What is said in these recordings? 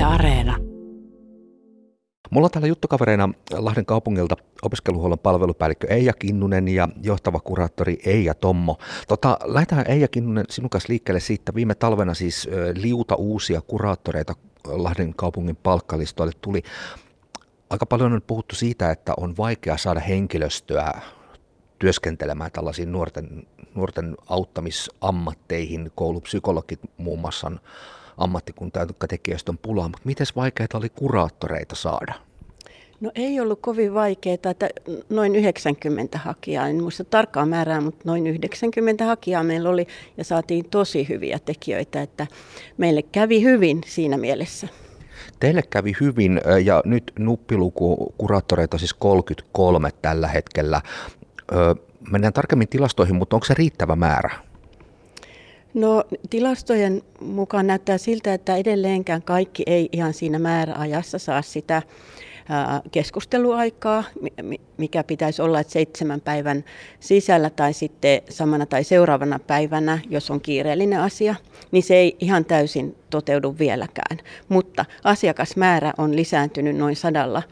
Yle Areena. Mulla on täällä juttukavereina Lahden kaupungilta opiskeluhuollon palvelupäällikkö Eija Kinnunen ja johtava kuraattori Eija Tommo. Tota, lähdetään Eija Kinnunen sinun kanssa liikkeelle siitä. Viime talvena siis liuta uusia kuraattoreita Lahden kaupungin palkkalistoille tuli. Aika paljon on puhuttu siitä, että on vaikea saada henkilöstöä työskentelemään tällaisiin nuorten, nuorten auttamisammatteihin. Koulupsykologit muun muassa on ammattikunta, jotka tekijöistä on pulaa, mutta miten vaikeaa oli kuraattoreita saada? No ei ollut kovin vaikeaa, että noin 90 hakijaa, en muista tarkkaa määrää, mutta noin 90 hakijaa meillä oli ja saatiin tosi hyviä tekijöitä, että meille kävi hyvin siinä mielessä. Teille kävi hyvin ja nyt nuppiluku kuraattoreita siis 33 tällä hetkellä. Mennään tarkemmin tilastoihin, mutta onko se riittävä määrä? No tilastojen mukaan näyttää siltä, että edelleenkään kaikki ei ihan siinä määräajassa saa sitä keskusteluaikaa, mikä pitäisi olla että seitsemän päivän sisällä tai sitten samana tai seuraavana päivänä, jos on kiireellinen asia, niin se ei ihan täysin toteudu vieläkään. Mutta asiakasmäärä on lisääntynyt noin sadalla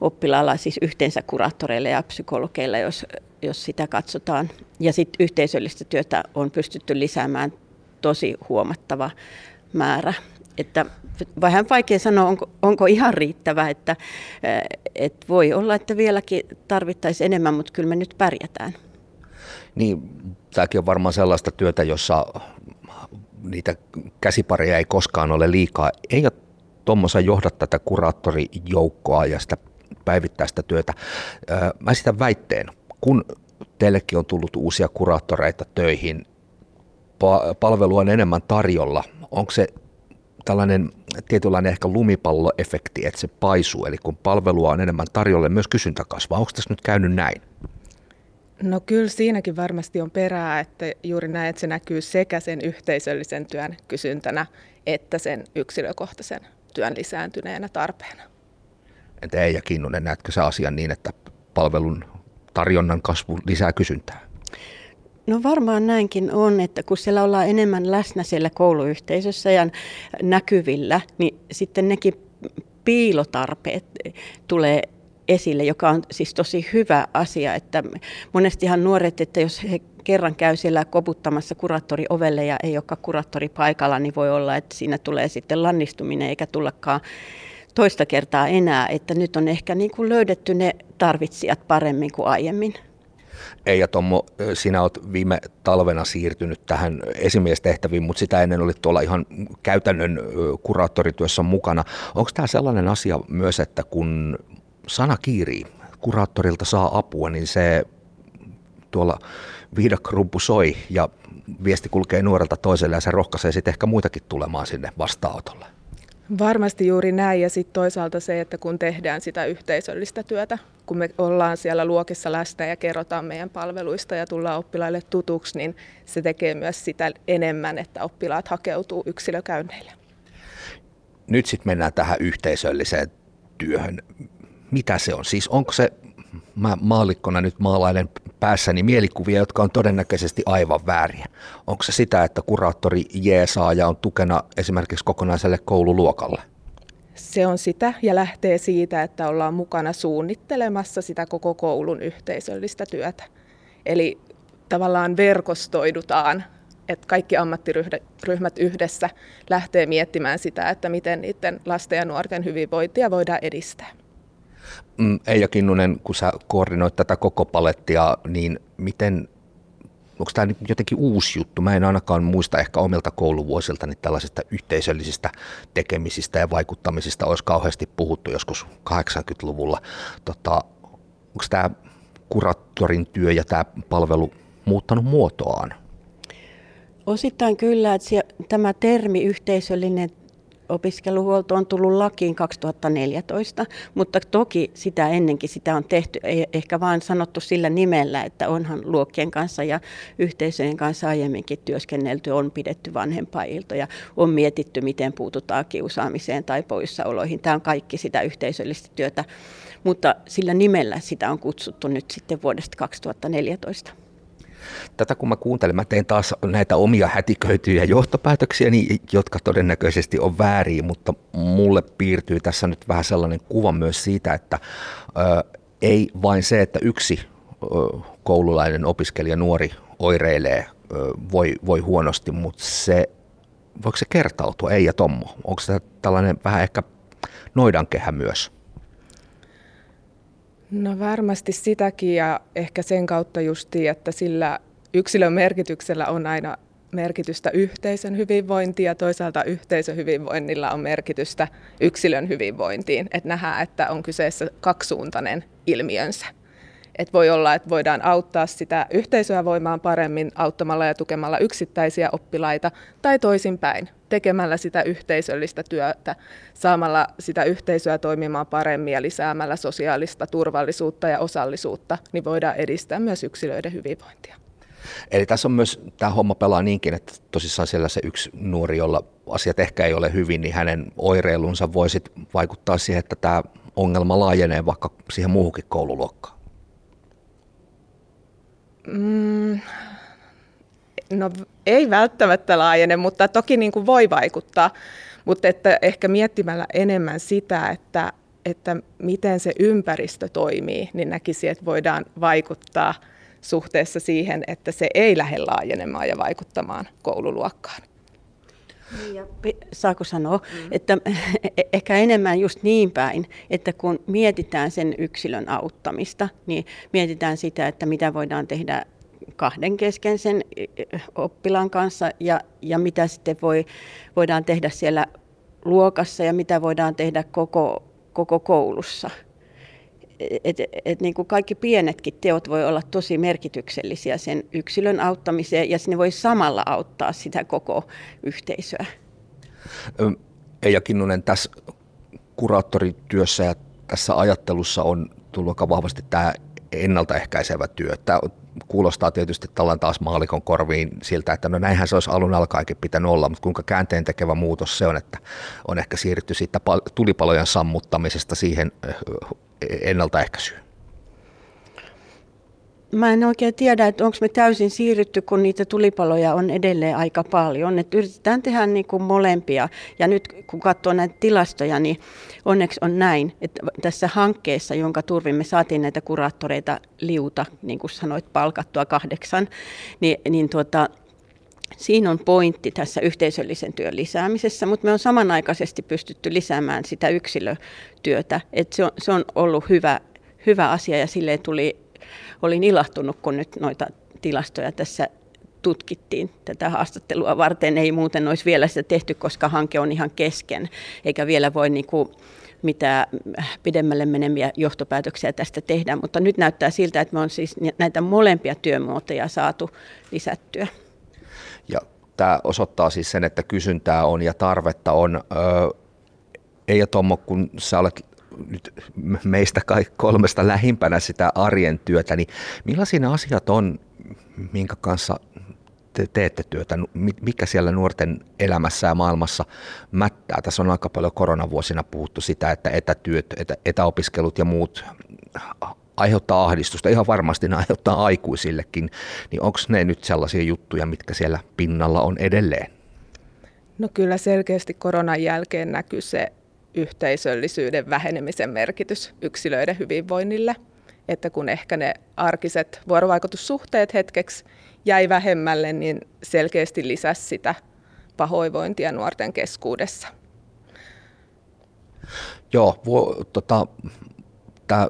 oppilaalla, siis yhteensä kuraattoreilla ja psykologeilla, jos, jos sitä katsotaan. Ja sitten yhteisöllistä työtä on pystytty lisäämään tosi huomattava määrä. Että vähän vaikea sanoa, onko, onko ihan riittävä, että, että voi olla, että vieläkin tarvittaisiin enemmän, mutta kyllä me nyt pärjätään. Niin, tämäkin on varmaan sellaista työtä, jossa niitä käsipareja ei koskaan ole liikaa. Ei Tommosa johda tätä kuraattorijoukkoa ja sitä päivittäistä työtä. Mä esitän väitteen, kun teillekin on tullut uusia kuraattoreita töihin, palvelua on enemmän tarjolla, onko se tällainen tietynlainen ehkä lumipalloefekti, että se paisuu, eli kun palvelua on enemmän tarjolla, myös kysyntä kasvaa. Onko tässä nyt käynyt näin? No kyllä siinäkin varmasti on perää, että juuri näin, että se näkyy sekä sen yhteisöllisen työn kysyntänä että sen yksilökohtaisen työn lisääntyneenä tarpeena. Entä Eija Kinnunen, näetkö sä asian niin, että palvelun tarjonnan kasvu lisää kysyntää? No varmaan näinkin on, että kun siellä ollaan enemmän läsnä siellä kouluyhteisössä ja näkyvillä, niin sitten nekin piilotarpeet tulee esille, joka on siis tosi hyvä asia, että monestihan nuoret, että jos he kerran käy siellä koputtamassa kuraattori ovelle ja ei olekaan kuraattori paikalla, niin voi olla, että siinä tulee sitten lannistuminen eikä tullakaan toista kertaa enää, että nyt on ehkä niin kuin löydetty ne tarvitsijat paremmin kuin aiemmin. Eija Tommo, sinä olet viime talvena siirtynyt tähän esimiestehtäviin, mutta sitä ennen olit tuolla ihan käytännön kuraattorityössä mukana. Onko tämä sellainen asia myös, että kun sana kiirii, kuraattorilta saa apua, niin se tuolla viidakkorumpu soi ja viesti kulkee nuorelta toiselle ja se rohkaisee sitten ehkä muitakin tulemaan sinne vastaanotolle. Varmasti juuri näin ja sitten toisaalta se, että kun tehdään sitä yhteisöllistä työtä, kun me ollaan siellä luokissa läsnä ja kerrotaan meidän palveluista ja tullaan oppilaille tutuksi, niin se tekee myös sitä enemmän, että oppilaat hakeutuu yksilökäynneille. Nyt sitten mennään tähän yhteisölliseen työhön. Mitä se on? Siis onko se, mä maalikkona nyt maalailen päässäni mielikuvia, jotka on todennäköisesti aivan vääriä. Onko se sitä, että kuraattori jeesaa ja on tukena esimerkiksi kokonaiselle koululuokalle? Se on sitä ja lähtee siitä, että ollaan mukana suunnittelemassa sitä koko koulun yhteisöllistä työtä. Eli tavallaan verkostoidutaan, että kaikki ammattiryhmät yhdessä lähtee miettimään sitä, että miten niiden lasten ja nuorten hyvinvointia voidaan edistää. Mm, Eija Kinnunen, kun sä koordinoit tätä koko palettia, niin miten, onko tämä jotenkin uusi juttu? Mä en ainakaan muista ehkä omilta kouluvuosilta niin tällaisista yhteisöllisistä tekemisistä ja vaikuttamisista olisi kauheasti puhuttu joskus 80-luvulla. Tota, onko tämä kuraattorin työ ja tämä palvelu muuttanut muotoaan? Osittain kyllä, että tämä termi yhteisöllinen opiskeluhuolto on tullut lakiin 2014, mutta toki sitä ennenkin sitä on tehty, ei ehkä vaan sanottu sillä nimellä, että onhan luokkien kanssa ja yhteisöjen kanssa aiemminkin työskennelty, on pidetty vanhempailtoja, on mietitty, miten puututaan kiusaamiseen tai poissaoloihin. Tämä on kaikki sitä yhteisöllistä työtä, mutta sillä nimellä sitä on kutsuttu nyt sitten vuodesta 2014. Tätä kun mä kuuntelen, mä teen taas näitä omia hätiköityjä johtopäätöksiä, jotka todennäköisesti on väärin, mutta mulle piirtyy tässä nyt vähän sellainen kuva myös siitä, että ö, ei vain se, että yksi ö, koululainen opiskelija nuori oireilee, ö, voi, voi huonosti, mutta se, voiko se kertautua, ei ja Tommo? Onko se tällainen vähän ehkä noidankehä myös? No varmasti sitäkin ja ehkä sen kautta justiin, että sillä yksilön merkityksellä on aina merkitystä yhteisön hyvinvointiin ja toisaalta yhteisön hyvinvoinnilla on merkitystä yksilön hyvinvointiin. Että nähdään, että on kyseessä kaksisuuntainen ilmiönsä. Et voi olla, että voidaan auttaa sitä yhteisöä voimaan paremmin auttamalla ja tukemalla yksittäisiä oppilaita tai toisinpäin tekemällä sitä yhteisöllistä työtä, saamalla sitä yhteisöä toimimaan paremmin ja lisäämällä sosiaalista turvallisuutta ja osallisuutta, niin voidaan edistää myös yksilöiden hyvinvointia. Eli tässä on myös, tämä homma pelaa niinkin, että tosissaan siellä se yksi nuori, jolla asiat ehkä ei ole hyvin, niin hänen oireilunsa voisi vaikuttaa siihen, että tämä ongelma laajenee vaikka siihen muuhunkin koululuokkaan. Mm, no ei välttämättä laajene, mutta toki niin kuin voi vaikuttaa. Mutta että ehkä miettimällä enemmän sitä, että, että miten se ympäristö toimii, niin näkisi, että voidaan vaikuttaa suhteessa siihen, että se ei lähde laajenemaan ja vaikuttamaan koululuokkaan. Niin, ja saako sanoa, mm. että ehkä enemmän just niin päin, että kun mietitään sen yksilön auttamista, niin mietitään sitä, että mitä voidaan tehdä kahden kesken sen oppilaan kanssa ja, ja mitä sitten voi, voidaan tehdä siellä luokassa ja mitä voidaan tehdä koko, koko koulussa. Et, et niin kuin kaikki pienetkin teot voi olla tosi merkityksellisiä sen yksilön auttamiseen ja ne voi samalla auttaa sitä koko yhteisöä. Eija Kinnunen, tässä kuraattorityössä ja tässä ajattelussa on tullut aika vahvasti tämä ennaltaehkäisevä työ. Tämä kuulostaa tietysti tällainen taas maalikon korviin siltä, että no näinhän se olisi alun alkaenkin pitänyt olla, mutta kuinka käänteen tekevä muutos se on, että on ehkä siirrytty siitä tulipalojen sammuttamisesta siihen ennaltaehkäisyyn? Mä en oikein tiedä, että onko me täysin siirrytty, kun niitä tulipaloja on edelleen aika paljon. Että yritetään tehdä niin kuin molempia. Ja nyt kun katsoo näitä tilastoja, niin onneksi on näin, että tässä hankkeessa, jonka turvin me saatiin näitä kuraattoreita liuta, niin kuin sanoit, palkattua kahdeksan, niin, niin tuota, Siinä on pointti tässä yhteisöllisen työn lisäämisessä, mutta me on samanaikaisesti pystytty lisäämään sitä yksilötyötä. Et se, on, se on ollut hyvä, hyvä asia ja sille tuli, olin ilahtunut, kun nyt noita tilastoja tässä tutkittiin tätä haastattelua varten. Ei muuten olisi vielä sitä tehty, koska hanke on ihan kesken, eikä vielä voi niin kuin mitä pidemmälle meneviä johtopäätöksiä tästä tehdä. Mutta nyt näyttää siltä, että me on siis näitä molempia työmuotoja saatu lisättyä. Ja tämä osoittaa siis sen, että kysyntää on ja tarvetta on. Öö, Eija Tommo, kun sä olet nyt meistä kolmesta lähimpänä sitä arjen työtä, niin millaisia asiat on, minkä kanssa te teette työtä, mikä siellä nuorten elämässä ja maailmassa mättää? Tässä on aika paljon koronavuosina puhuttu sitä, että etätyöt, etä, etäopiskelut ja muut aiheuttaa ahdistusta, ihan varmasti ne aiheuttaa aikuisillekin, niin onko ne nyt sellaisia juttuja, mitkä siellä pinnalla on edelleen? No kyllä selkeästi koronan jälkeen näkyy se yhteisöllisyyden vähenemisen merkitys yksilöiden hyvinvoinnille, että kun ehkä ne arkiset vuorovaikutussuhteet hetkeksi jäi vähemmälle, niin selkeästi lisäsi sitä pahoinvointia nuorten keskuudessa. Joo, tota, tämä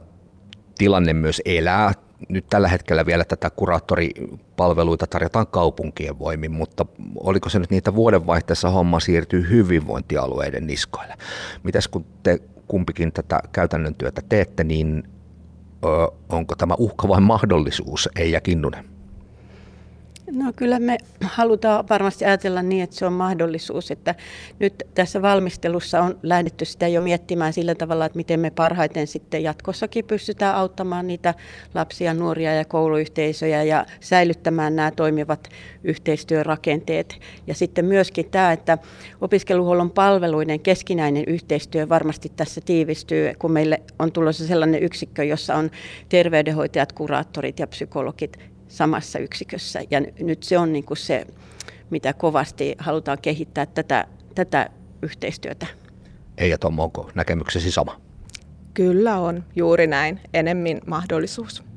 tilanne myös elää. Nyt tällä hetkellä vielä tätä kuraattoripalveluita tarjotaan kaupunkien voimin, mutta oliko se nyt niitä vuodenvaihteessa homma siirtyy hyvinvointialueiden niskoille? Mitäs kun te kumpikin tätä käytännön työtä teette, niin ö, onko tämä uhka vai mahdollisuus, Eija Kinnunen? No kyllä me halutaan varmasti ajatella niin, että se on mahdollisuus, että nyt tässä valmistelussa on lähdetty sitä jo miettimään sillä tavalla, että miten me parhaiten sitten jatkossakin pystytään auttamaan niitä lapsia, nuoria ja kouluyhteisöjä ja säilyttämään nämä toimivat yhteistyörakenteet. Ja sitten myöskin tämä, että opiskeluhuollon palveluiden keskinäinen yhteistyö varmasti tässä tiivistyy, kun meille on tulossa sellainen yksikkö, jossa on terveydenhoitajat, kuraattorit ja psykologit samassa yksikössä. Ja nyt se on niin kuin se, mitä kovasti halutaan kehittää tätä, tätä yhteistyötä. Ei ja Tommo, onko näkemyksesi sama? Kyllä on, juuri näin. Enemmän mahdollisuus.